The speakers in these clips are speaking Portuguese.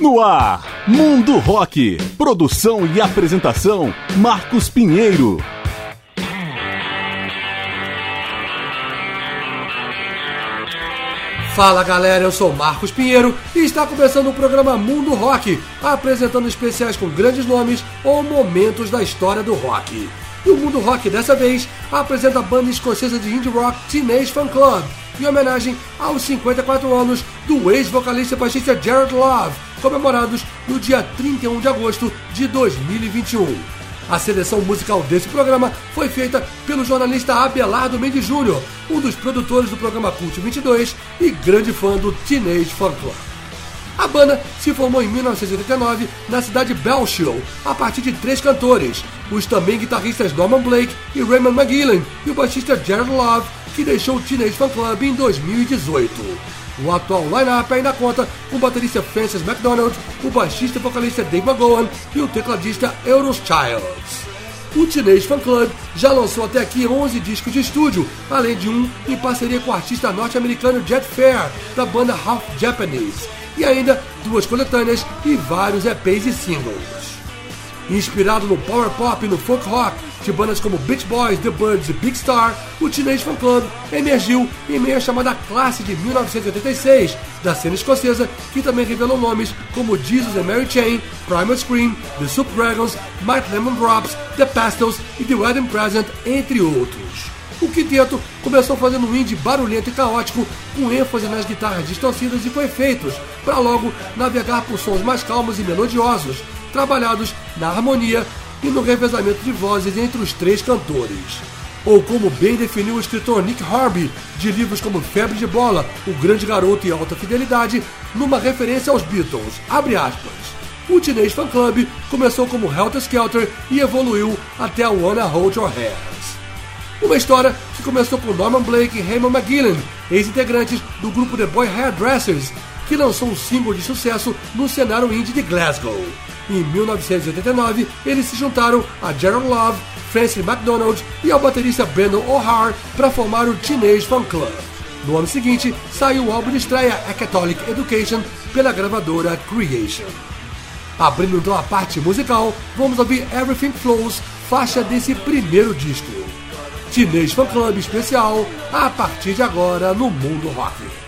No ar, Mundo Rock. Produção e apresentação, Marcos Pinheiro. Fala galera, eu sou Marcos Pinheiro e está começando o programa Mundo Rock, apresentando especiais com grandes nomes ou momentos da história do rock. E o Mundo Rock dessa vez apresenta a banda escocesa de indie rock Teenage Fan Club, em homenagem aos 54 anos do ex-vocalista e baixista Jared Love, comemorados no dia 31 de agosto de 2021. A seleção musical desse programa foi feita pelo jornalista Abelardo Mendes Júnior, um dos produtores do programa Cult 22 e grande fã do Teenage Fan Club. A banda se formou em 1989 na cidade de Belchiel, a partir de três cantores, os também guitarristas Norman Blake e Raymond McGillen, e o baixista Jared Love, que deixou o Teenage Fan Club em 2018. O atual line-up ainda conta com o baterista Francis McDonald, o baixista e vocalista Dave McGowan e o tecladista Euros Childs. O Teenage Fan Club já lançou até aqui 11 discos de estúdio, além de um em parceria com o artista norte-americano Jet Fair, da banda Half Japanese, e ainda duas coletâneas e vários EPs e singles. Inspirado no power pop e no folk rock de bandas como Beach Boys, The Birds e Big Star, o Teenage Fan Club emergiu em meio à chamada classe de 1986 da cena escocesa, que também revelou nomes como Jesus and Mary Chain, Primal Scream, The Soup Dragons, Might Lemon Drops, The Pastels e The Wedding Present, entre outros. O quinteto começou fazendo um indie barulhento e caótico, com ênfase nas guitarras distorcidas e com efeitos, para logo navegar por sons mais calmos e melodiosos, trabalhados na harmonia e no revezamento de vozes entre os três cantores. Ou como bem definiu o escritor Nick Harvey, de livros como Febre de Bola, O Grande Garoto e Alta Fidelidade, numa referência aos Beatles, abre aspas. O Teenage Fan Club começou como Helter Skelter e evoluiu até a Wanna Hold Your Hands. Uma história que começou com Norman Blake e Raymond McGillen, ex-integrantes do grupo The Boy Hairdressers, que lançou um single de sucesso no cenário indie de Glasgow. Em 1989, eles se juntaram a Gerald Love, Francis McDonald e ao baterista Brandon O'Hare para formar o Teenage Fan Club. No ano seguinte, saiu o álbum de estreia A Catholic Education pela gravadora Creation. Abrindo então a parte musical, vamos ouvir Everything Flows, faixa desse primeiro disco. Teenage Fan Club especial, a partir de agora no Mundo Rock.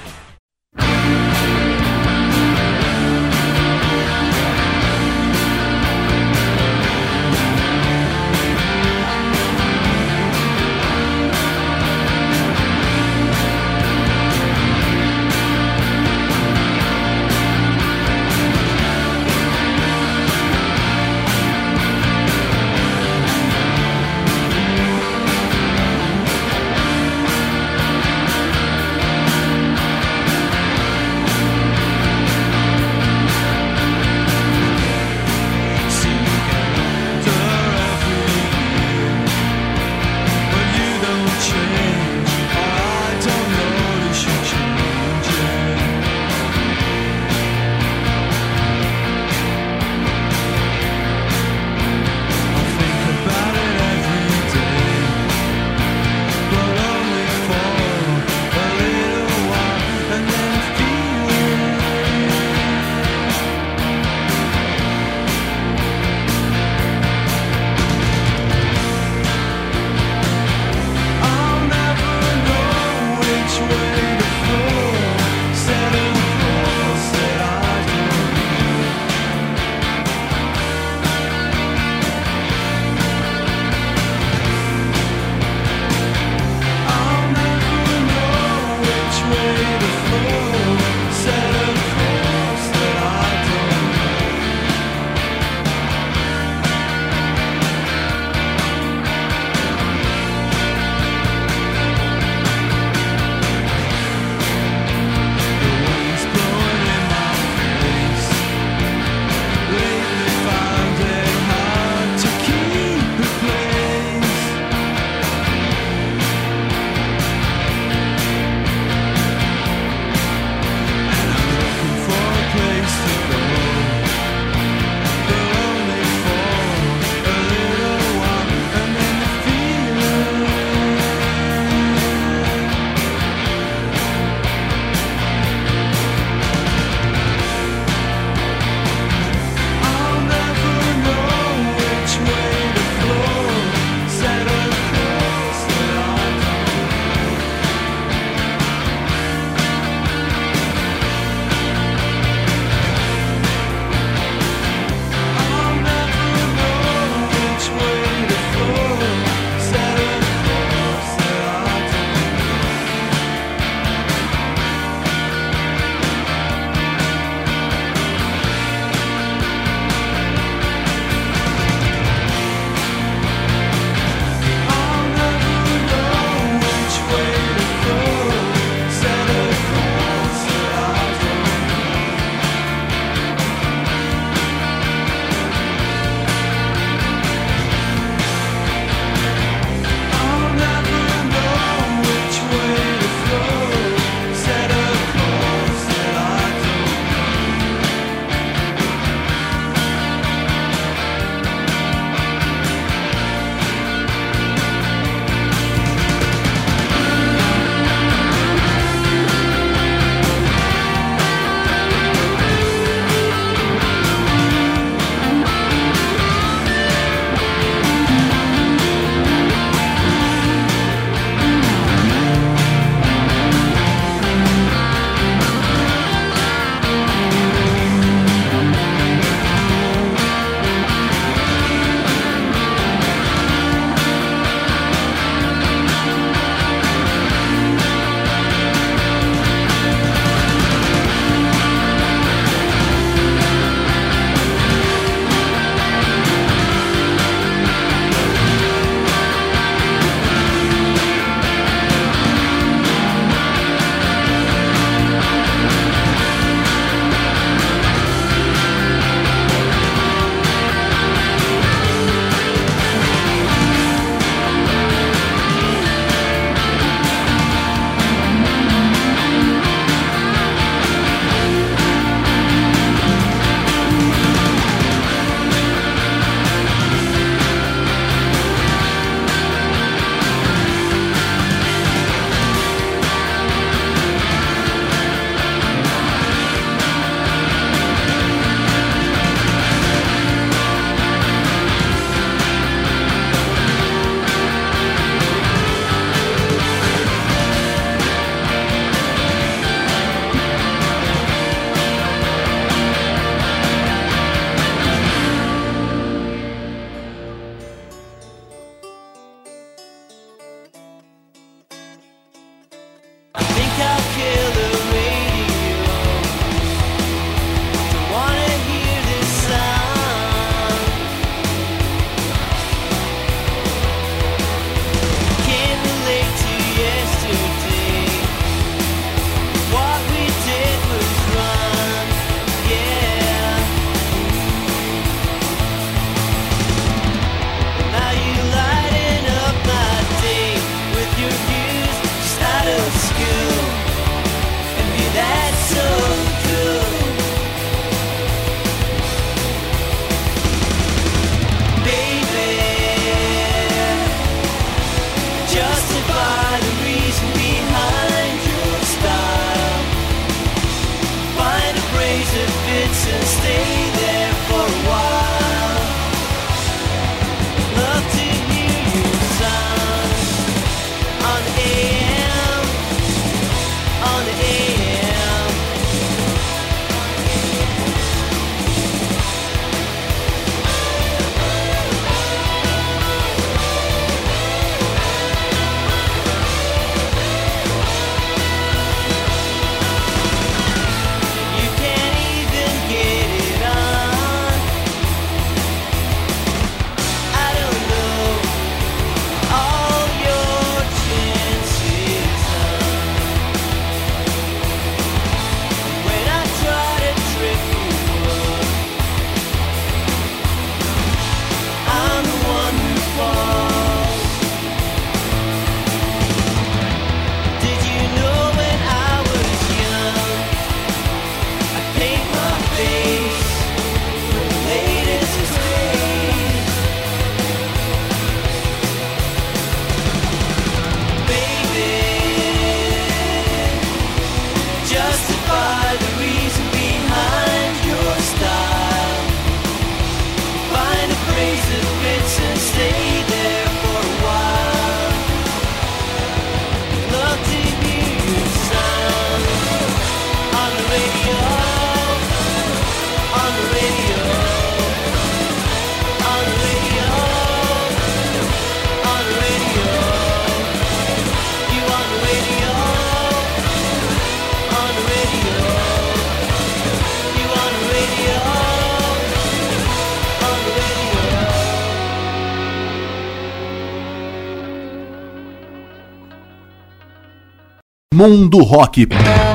Mundo Rock.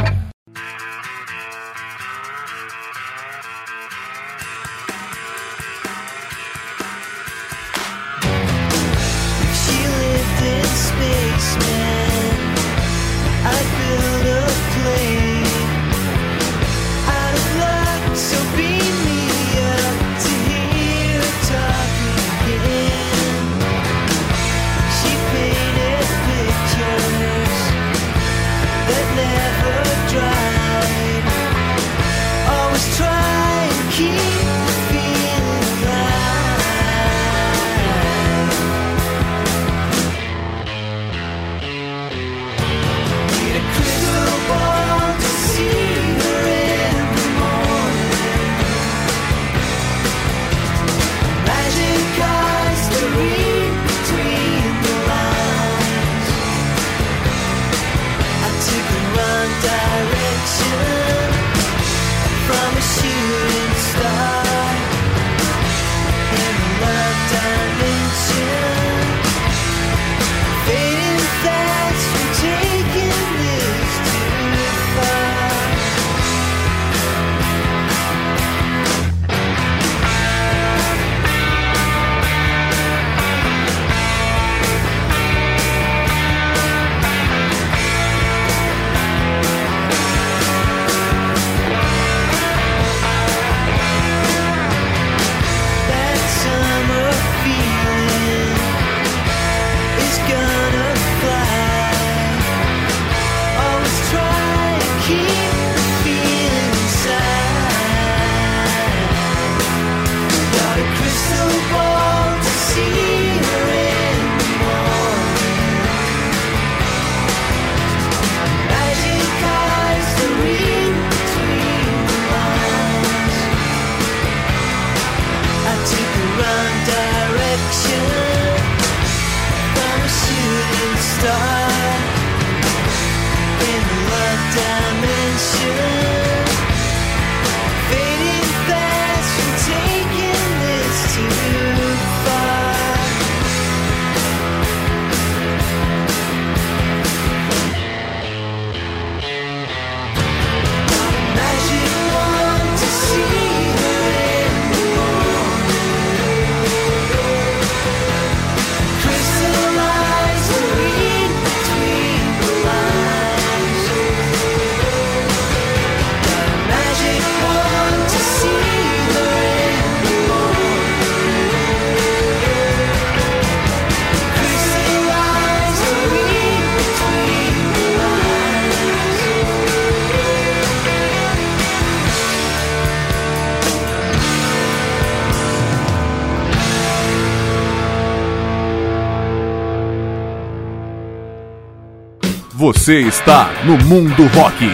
Você está no Mundo Rock.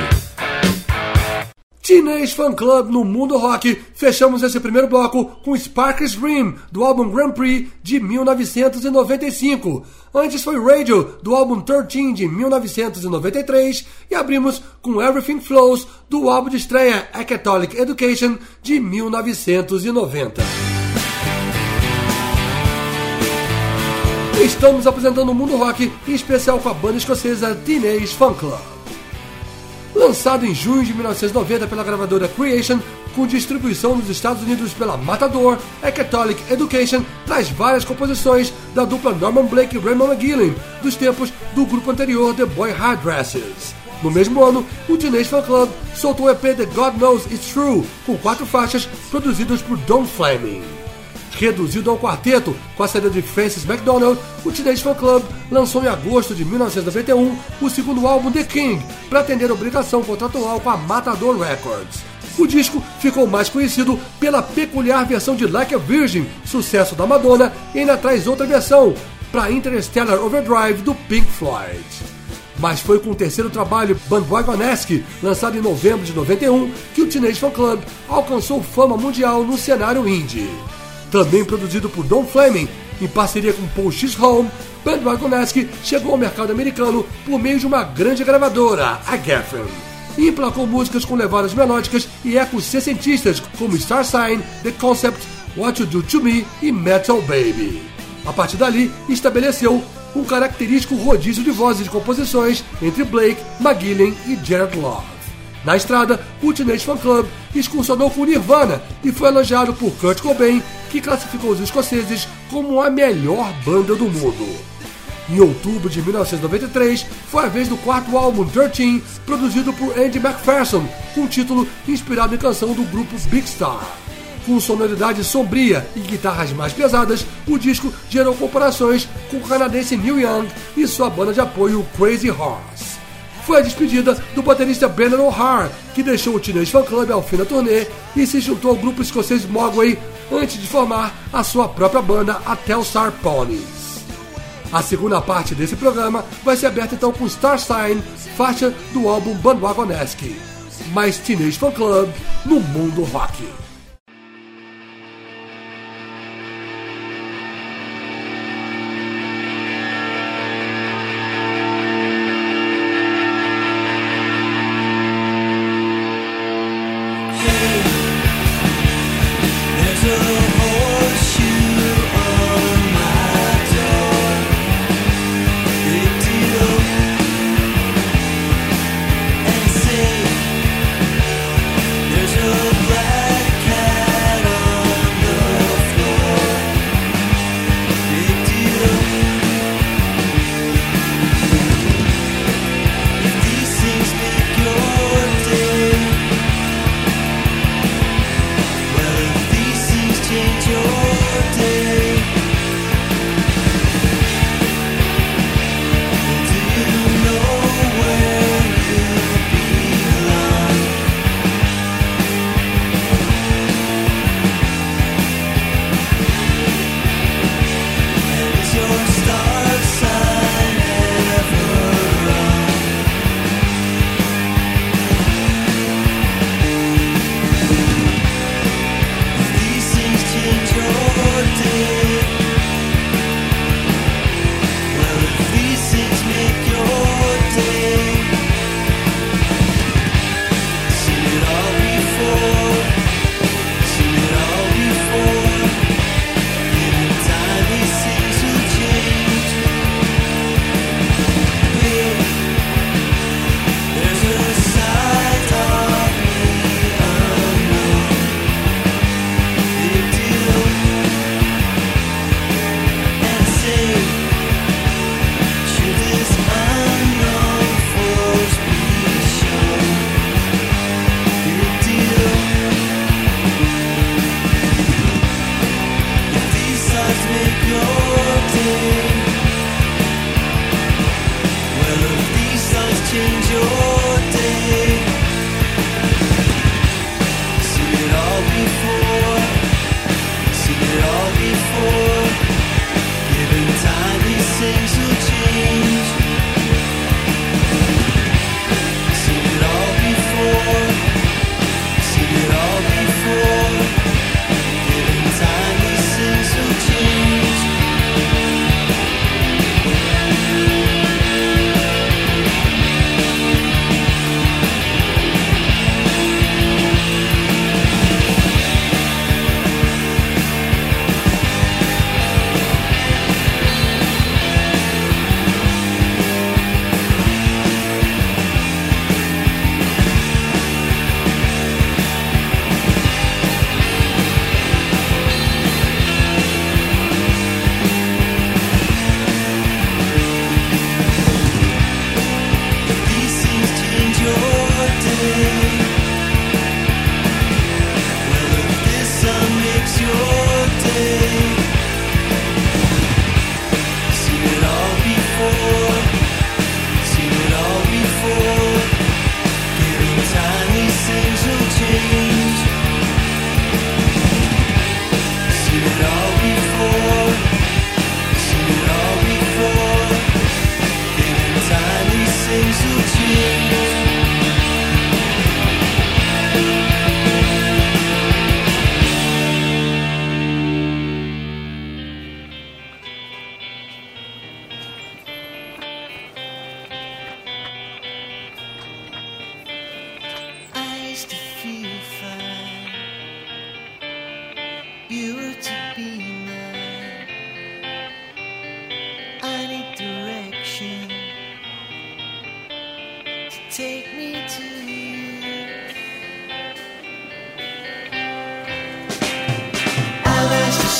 Teenage Fan Club no Mundo Rock. Fechamos esse primeiro bloco com Spark's Dream, do álbum Grand Prix de 1995. Antes foi Radio, do álbum 13 de 1993. E abrimos com Everything Flows, do álbum de estreia A Catholic Education de 1990. Estamos apresentando o Mundo Rock, em especial com a banda escocesa Teenage Fan Club. Lançado em junho de 1990 pela gravadora Creation, com distribuição nos Estados Unidos pela Matador, A Catholic Education traz várias composições da dupla Norman Blake e Raymond McGillen, dos tempos do grupo anterior The Boy Hairdressers. No mesmo ano, o Teenage Fan Club soltou o EP The God Knows It's True, com quatro faixas produzidas por Don Fleming. Reduzido ao quarteto com a saída de Francis McDonald, o Teenage Fan Club lançou em agosto de 1991 o segundo álbum The King, para atender a obrigação contratual com a Matador Records. O disco ficou mais conhecido pela peculiar versão de Like a Virgin, sucesso da Madonna, e ainda traz outra versão, para Interstellar Overdrive do Pink Floyd. Mas foi com o terceiro trabalho, Bandwagonesque, lançado em novembro de 91, que o Teenage Fan Club alcançou fama mundial no cenário indie também produzido por Don Fleming, em parceria com Paul Home, Bandwagonesque chegou ao mercado americano por meio de uma grande gravadora, a Geffen. E emplacou músicas com levadas melódicas e ecos sessentistas como Star Sign, The Concept, What You Do To Me e Metal Baby. A partir dali, estabeleceu um característico rodízio de vozes e composições entre Blake, McGillen e Jared Love. Na estrada, o Teenage Fan Club excursionou com Nirvana e foi elogiado por Kurt Cobain, que classificou os escoceses como a melhor banda do mundo. Em outubro de 1993, foi a vez do quarto álbum 13, produzido por Andy McPherson, com título inspirado em canção do grupo Big Star. Com sonoridade sombria e guitarras mais pesadas, o disco gerou comparações com o canadense Neil Young e sua banda de apoio Crazy Horse foi a despedida do baterista Brendan O'Hara, que deixou o Teenage Fan Club ao fim da turnê e se juntou ao grupo escocês Mogwai antes de formar a sua própria banda, a Telstar Ponies. A segunda parte desse programa vai ser aberta então com Star Sign, faixa do álbum Bandwagonesque. Mais Teenage Fan Club no mundo rock.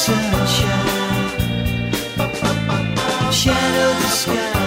Sunshine, shadow the sky.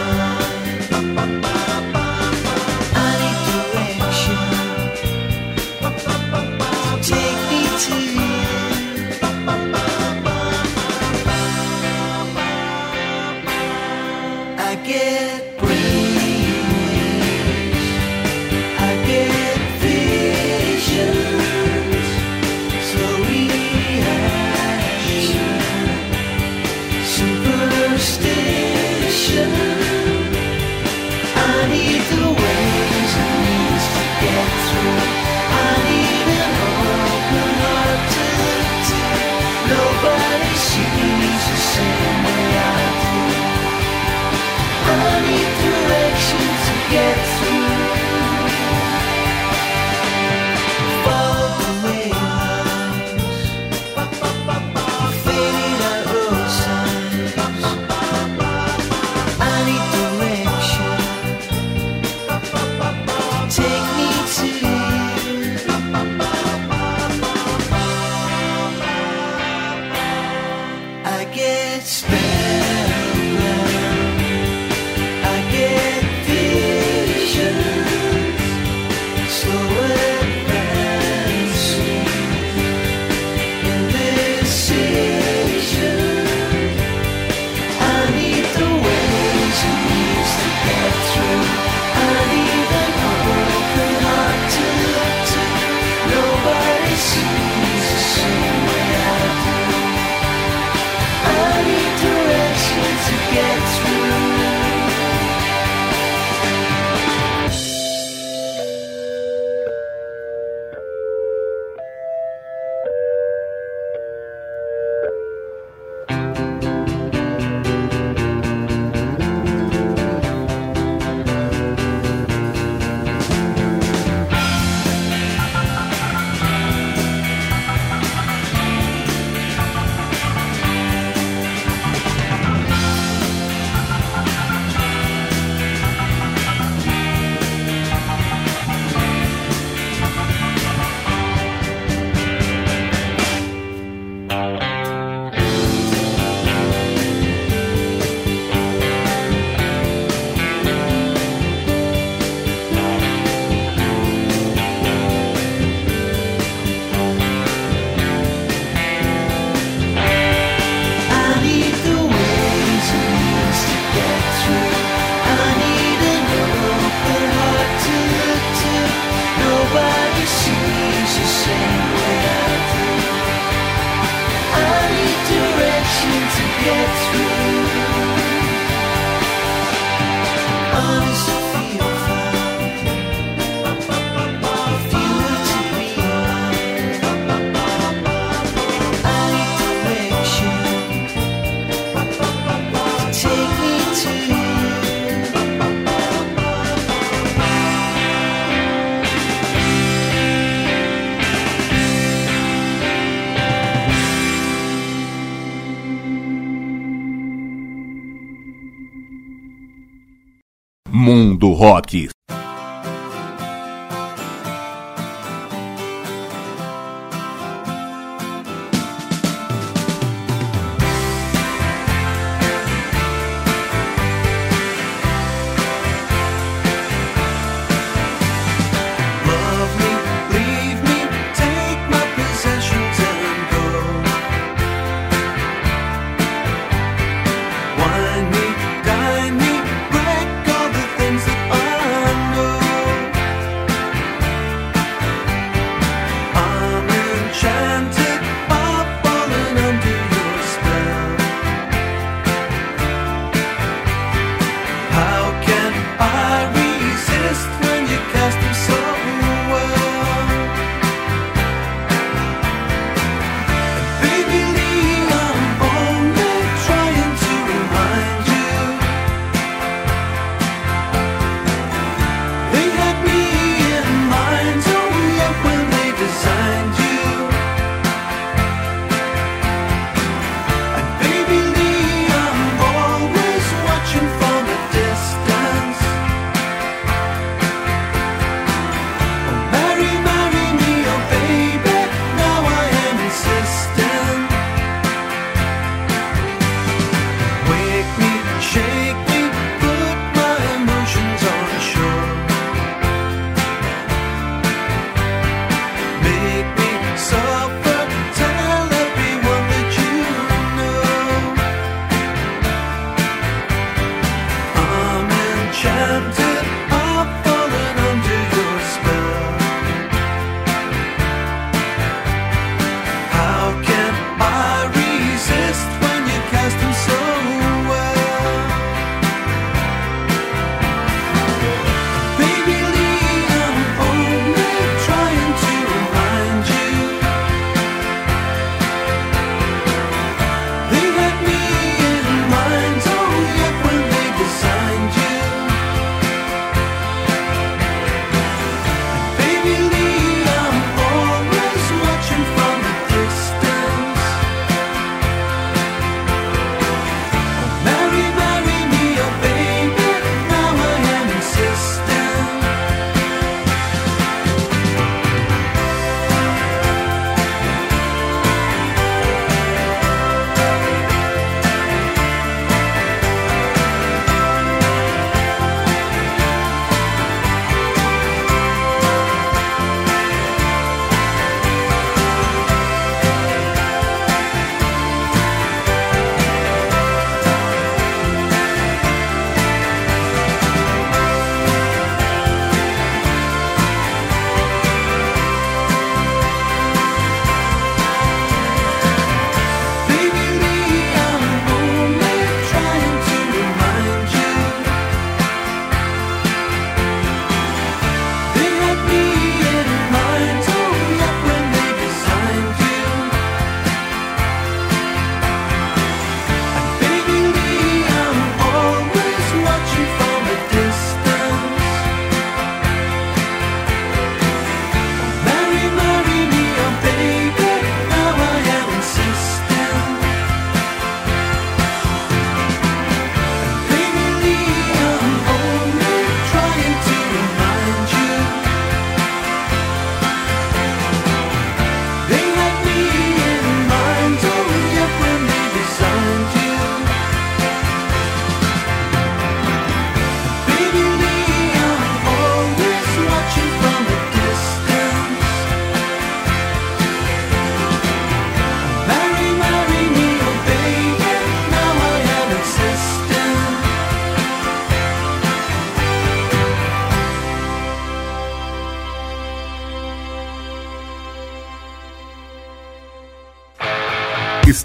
Do rock.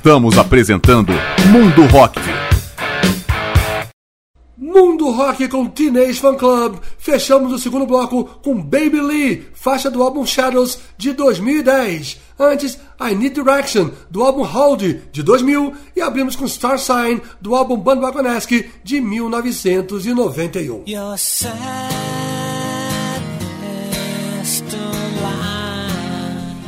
Estamos apresentando Mundo Rock. Mundo Rock com Teenage Fan Club. Fechamos o segundo bloco com Baby Lee, faixa do álbum Shadows de 2010. Antes, I Need Direction, do álbum Hold, de 2000. E abrimos com Star Sign, do álbum Bandwagonesque, de 1991.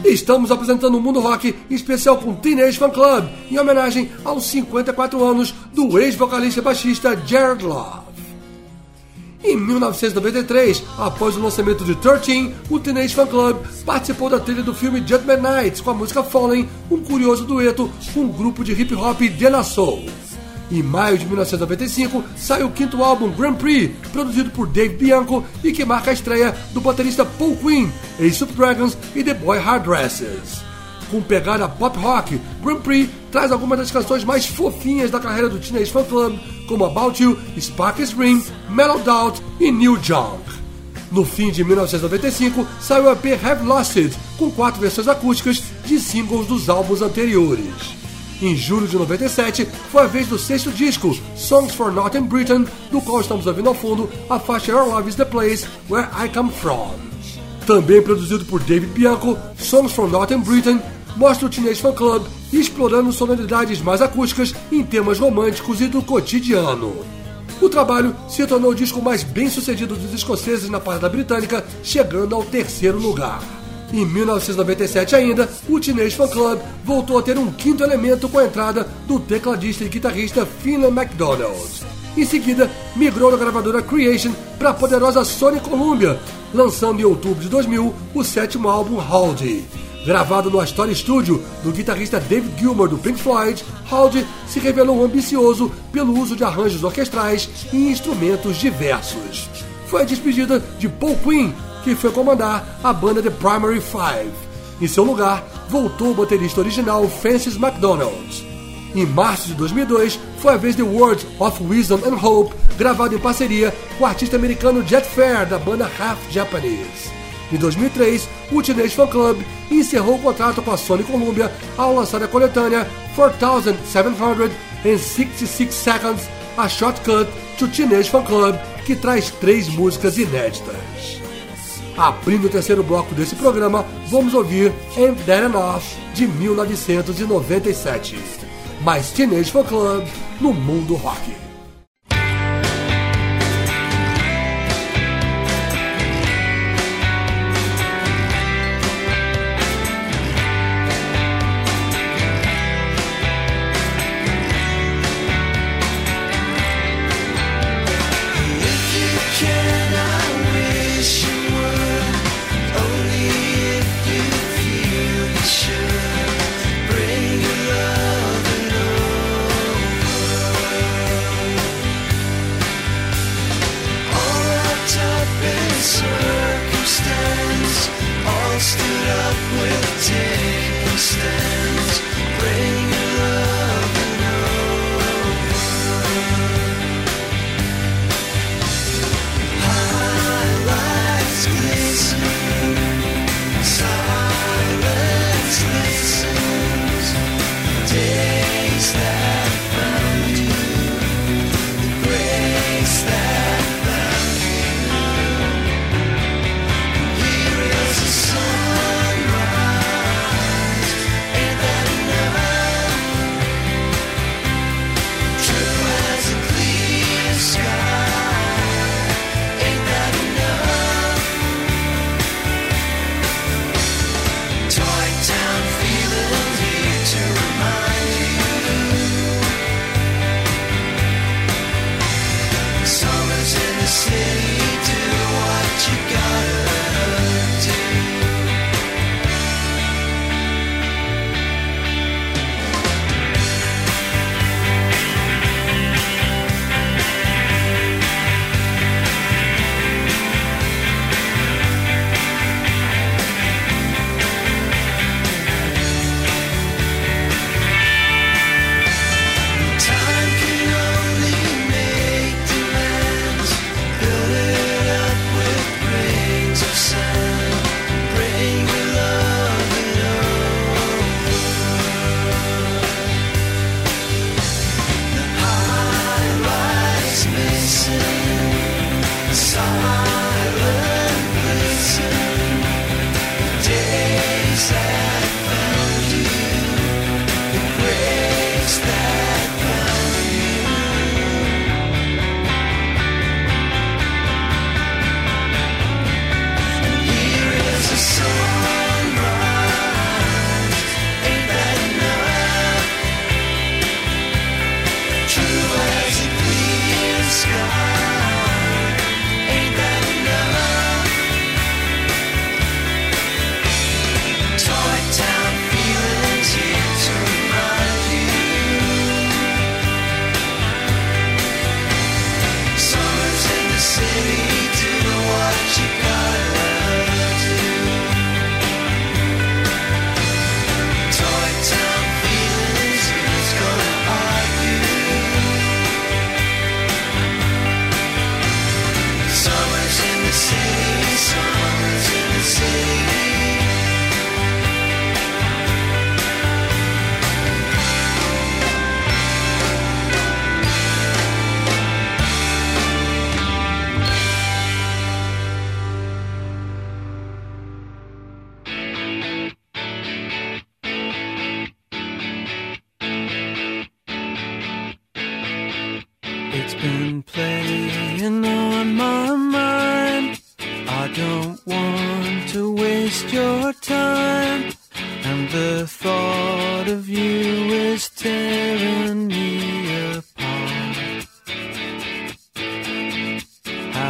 Estamos apresentando o Mundo Rock especial com Teenage Fan Club, em homenagem aos 54 anos do ex-vocalista baixista Jared Love. Em 1993, após o lançamento de 13, o Teenage Fan Club participou da trilha do filme Judgment Night com a música Fallen, um curioso dueto com um grupo de hip hop De La Soul. Em maio de 1995, sai o quinto álbum Grand Prix, produzido por Dave Bianco e que marca a estreia do baterista Paul Quinn, Ace of Dragons e The Boy Hardresses. Com pegada pop rock, Grand Prix traz algumas das canções mais fofinhas da carreira do Teenage Fan Club, como About You, Spark Ring, Mellow Doubt e New Junk. No fim de 1995, saiu o EP Have Lost It, com quatro versões acústicas de singles dos álbuns anteriores. Em julho de 97, foi a vez do sexto disco, Songs for Northern Britain, do qual estamos ouvindo ao fundo a faixa Your Love is the Place Where I Come From. Também produzido por David Bianco, Songs for Northern Britain mostra o Teenage Fan Club explorando sonoridades mais acústicas em temas românticos e do cotidiano. O trabalho se tornou o disco mais bem sucedido dos escoceses na parada britânica, chegando ao terceiro lugar. Em 1997 ainda, o Teenage Fan Club voltou a ter um quinto elemento com a entrada do tecladista e guitarrista Finlay MacDonald. Em seguida, migrou da gravadora Creation para a poderosa Sony Columbia, lançando em outubro de 2000 o sétimo álbum Howdy. Gravado no Astoria Studio do guitarrista David Gilmour do Pink Floyd, Howdy se revelou ambicioso pelo uso de arranjos orquestrais e instrumentos diversos. Foi a despedida de Paul Quinn, que foi comandar a banda The Primary Five. Em seu lugar, voltou o baterista original Francis McDonald. Em março de 2002, foi a vez de Words of Wisdom and Hope, gravado em parceria com o artista americano Jet Fair, da banda Half Japanese. Em 2003, o Teenage Fan Club encerrou o contrato com a Sony Columbia ao lançar a coletânea 4766 Seconds, a shortcut to Teenage Fan Club, que traz três músicas inéditas. Abrindo o terceiro bloco desse programa, vamos ouvir Ain't That Enough, de 1997. Mais Teenage Fan Club no mundo rock.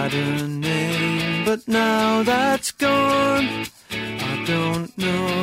had a name, but now that's gone. I don't know.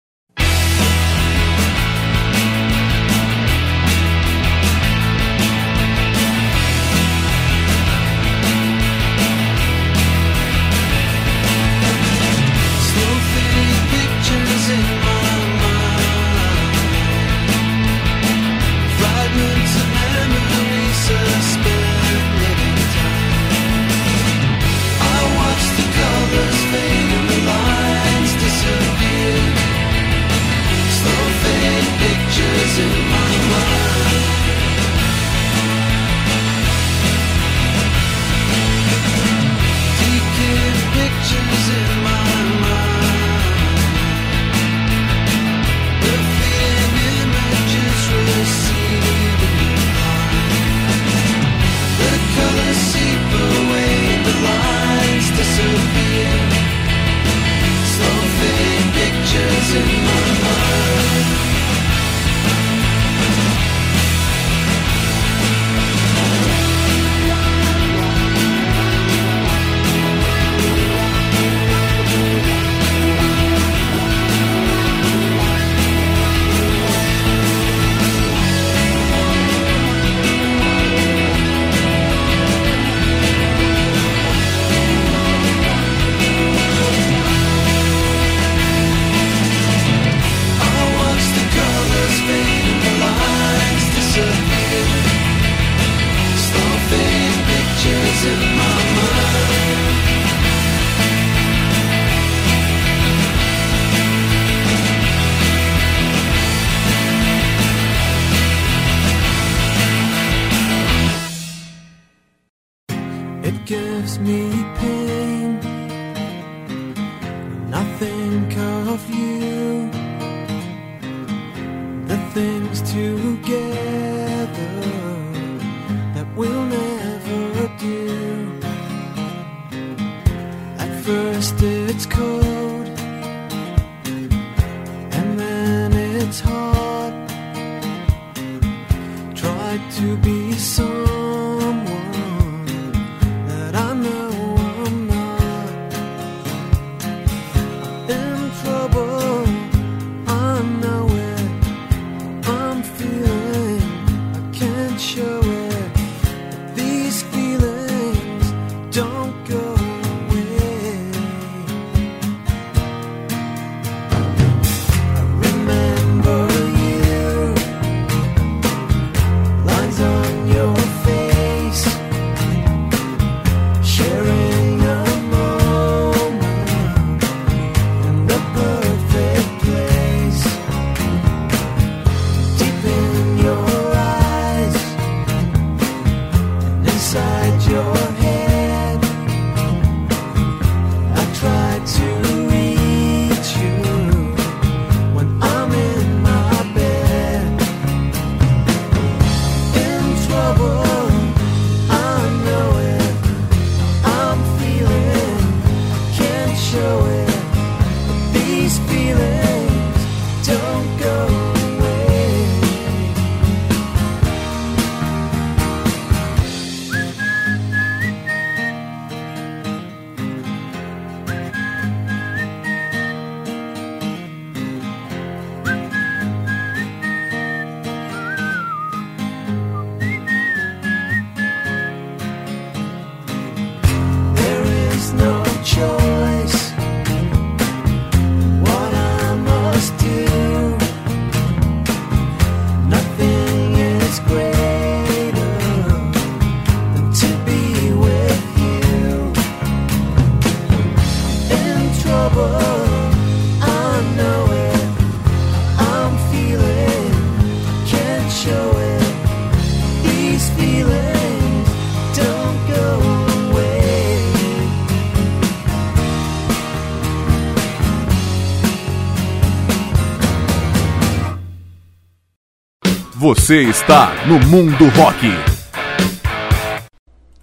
Você está no Mundo Rock.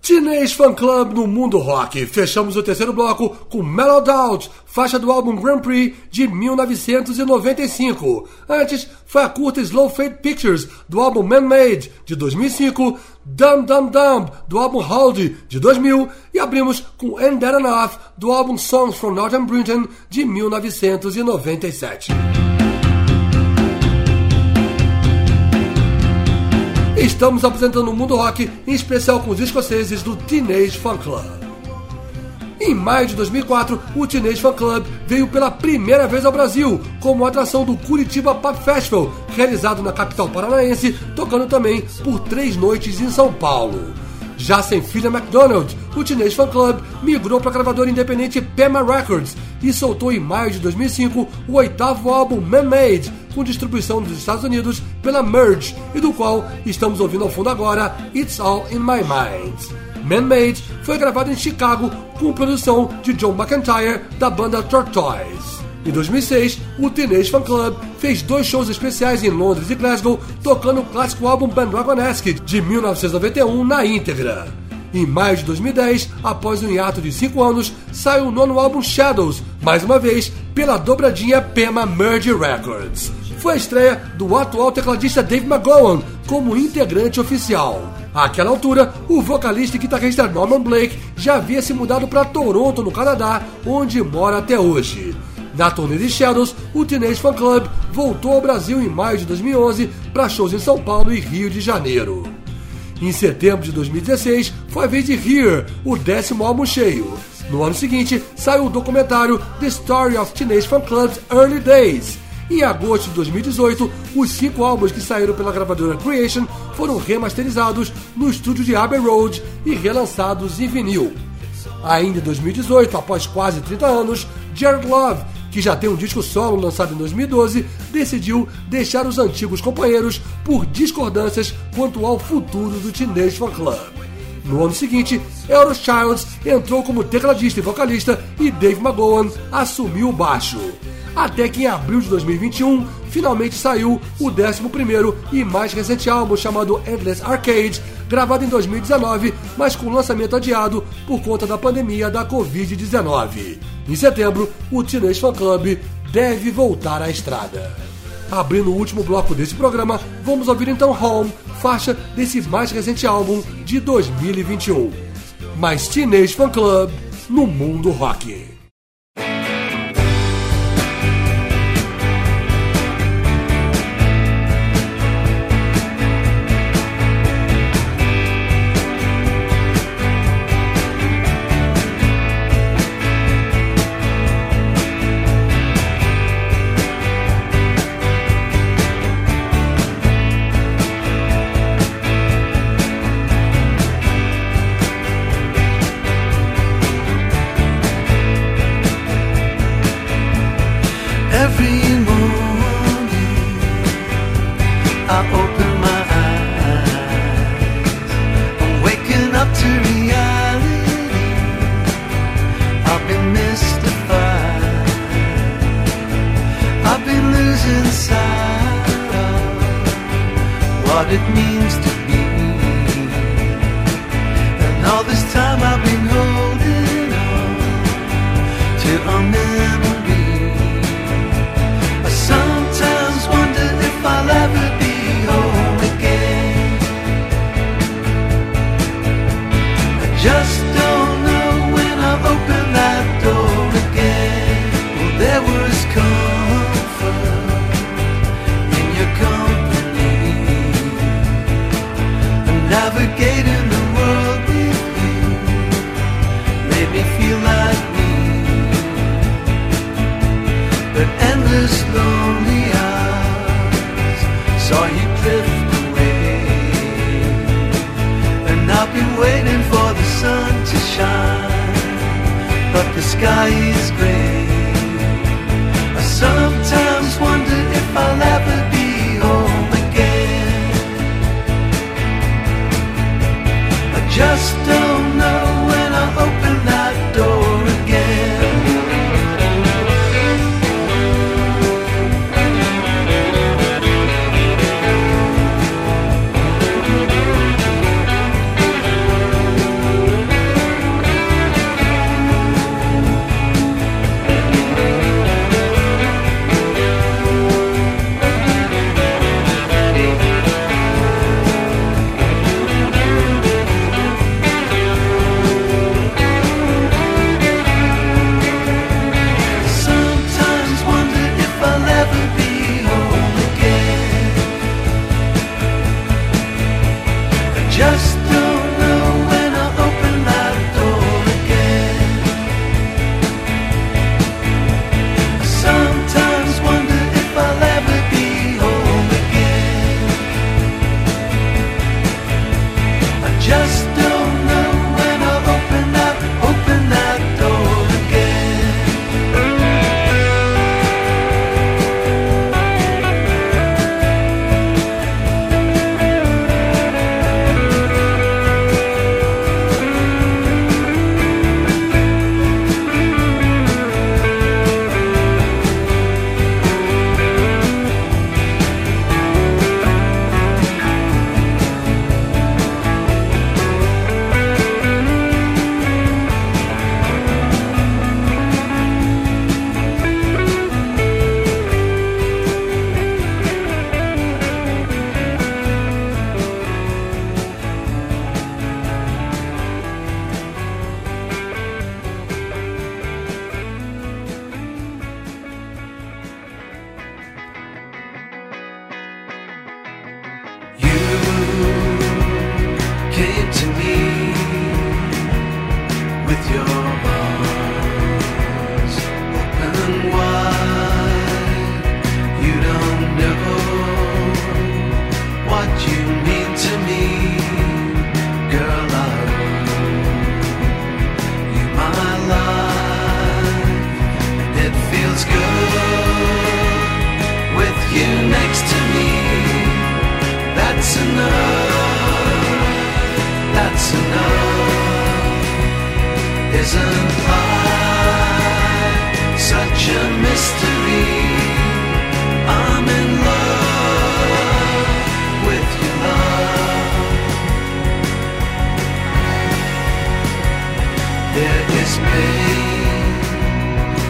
Teenage Fan Club no Mundo Rock. Fechamos o terceiro bloco com Mellow Doubt, faixa do álbum Grand Prix de 1995. Antes foi a curta Slow Fade Pictures do álbum Man Made de 2005, Dumb Dumb Dumb do álbum Hold de 2000 e abrimos com Ain't That Enough do álbum Songs from Northern Britain de 1997. Estamos apresentando o Mundo Rock, em especial com os escoceses do Teenage Fan Club. Em maio de 2004, o Teenage Fan Club veio pela primeira vez ao Brasil, como atração do Curitiba Pop Festival, realizado na capital paranaense, tocando também por três noites em São Paulo. Já sem filha McDonald, o Teenage Fan Club migrou para a gravadora independente Pema Records e soltou em maio de 2005 o oitavo álbum Man Made, com distribuição nos Estados Unidos pela Merge, e do qual estamos ouvindo ao fundo agora It's All in My Mind. Man Made foi gravado em Chicago com produção de John McIntyre da banda Tortoise. Em 2006, o Teenage Fan Club fez dois shows especiais em Londres e Glasgow, tocando o clássico álbum Bandwagonesque de 1991 na íntegra. Em maio de 2010, após um hiato de 5 anos, saiu o nono álbum Shadows, mais uma vez pela dobradinha Pema Merge Records. Foi a estreia do atual tecladista Dave McGowan como integrante oficial. Àquela altura, o vocalista e guitarrista Norman Blake já havia se mudado para Toronto, no Canadá, onde mora até hoje. Na turnê de Shadows, o Teenage Fan Club voltou ao Brasil em maio de 2011 para shows em São Paulo e Rio de Janeiro. Em setembro de 2016, foi a vez de Here, o décimo álbum cheio. No ano seguinte, saiu o documentário The Story of Teenage Fan Club's Early Days. Em agosto de 2018, os cinco álbuns que saíram pela gravadora Creation foram remasterizados no estúdio de Abbey Road e relançados em vinil. Ainda em 2018, após quase 30 anos, Jared Love, que já tem um disco solo lançado em 2012, decidiu deixar os antigos companheiros por discordâncias quanto ao futuro do Teenage Fan Club. No ano seguinte, Euro Childs entrou como tecladista e vocalista e Dave McGowan assumiu o baixo. Até que em abril de 2021 finalmente saiu o 11 e mais recente álbum chamado Endless Arcade, gravado em 2019, mas com lançamento adiado por conta da pandemia da Covid-19. Em setembro, o Teenage Fan Club deve voltar à estrada. Abrindo o último bloco desse programa, vamos ouvir então Home, faixa desse mais recente álbum de 2021. Mais Teenage Fan Club no mundo rock.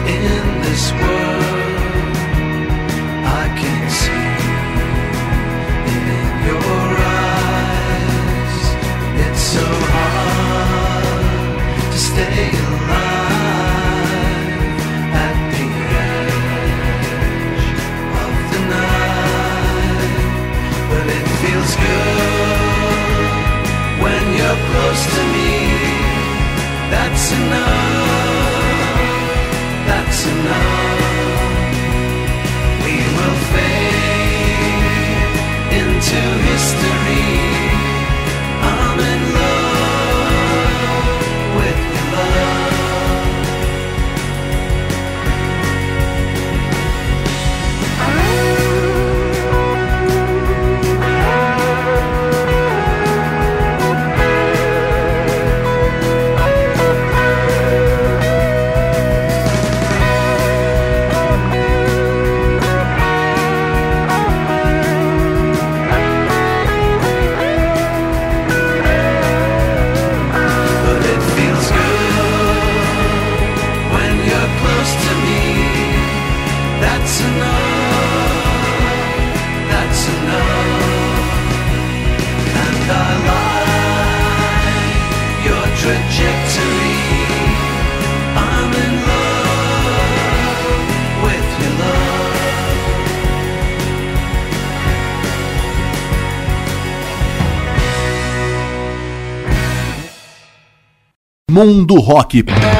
in this world. Mundo Rock.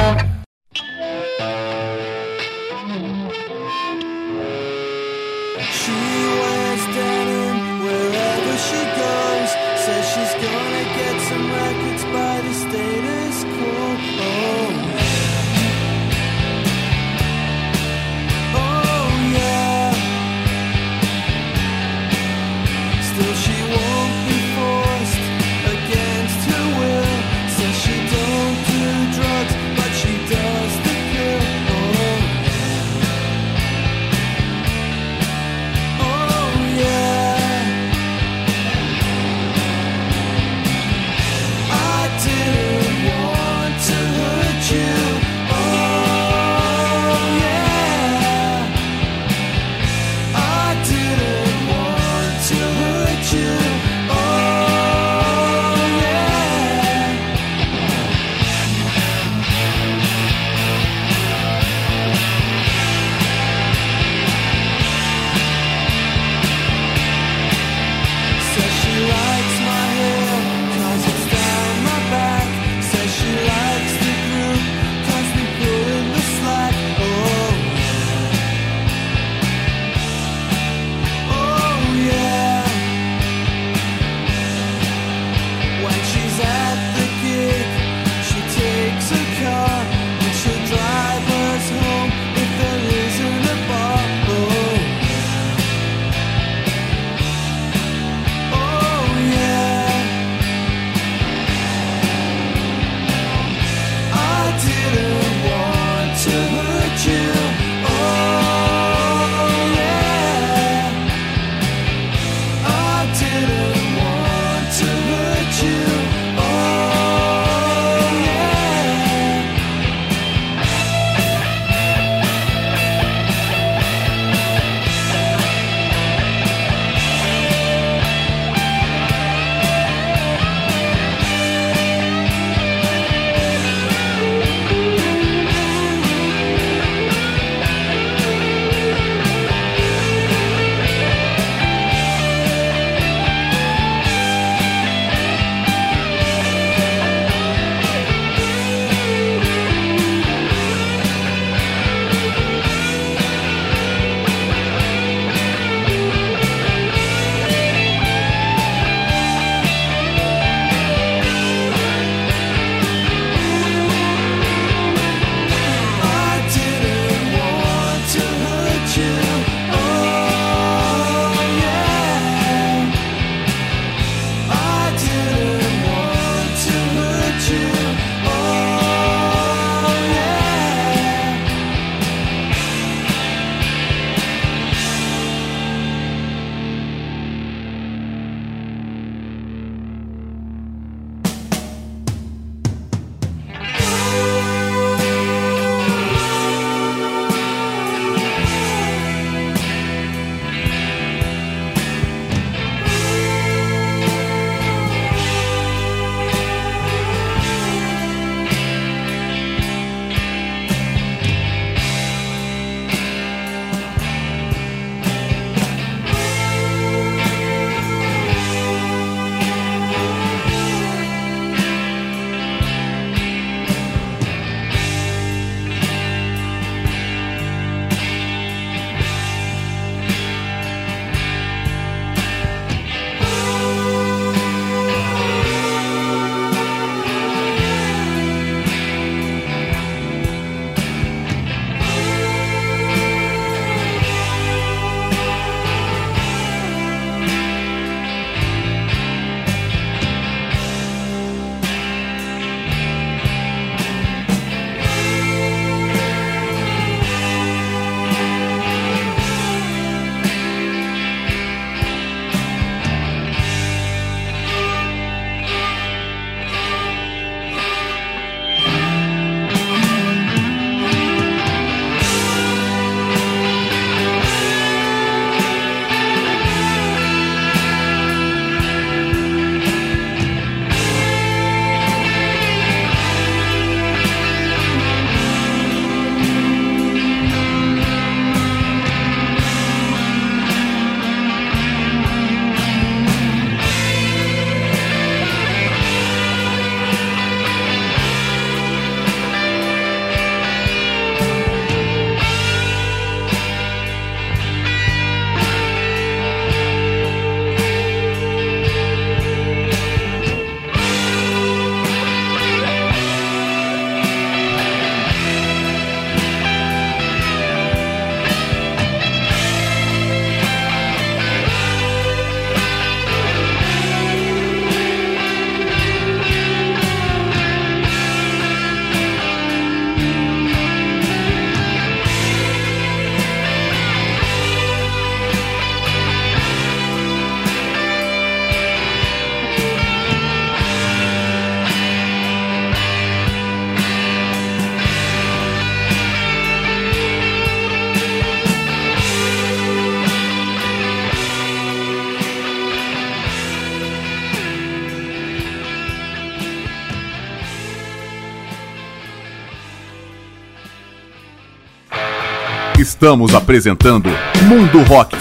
Estamos apresentando Mundo Rock.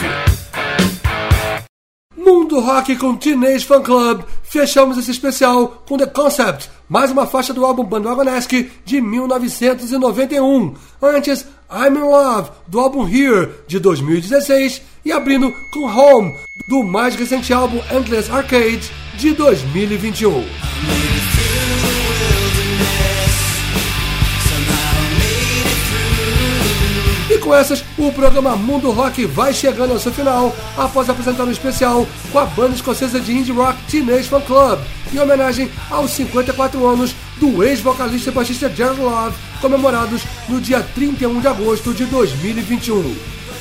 Mundo Rock com Teenage Fan Club. Fechamos esse especial com The Concept, mais uma faixa do álbum Bandwagonesque de 1991. Antes, I'm in Love, do álbum Here, de 2016. E abrindo com Home, do mais recente álbum Endless Arcade, de 2021. Com essas, o programa Mundo Rock vai chegando ao seu final, após apresentar um especial com a banda escocesa de indie rock Teenage Fan Club, em homenagem aos 54 anos do ex-vocalista e baixista Jared Love, comemorados no dia 31 de agosto de 2021.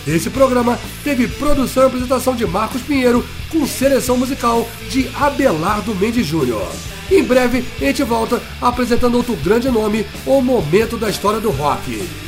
Esse programa teve produção e apresentação de Marcos Pinheiro, com seleção musical de Abelardo Mendes Júnior. Em breve, a gente volta apresentando outro grande nome ou momento da história do rock.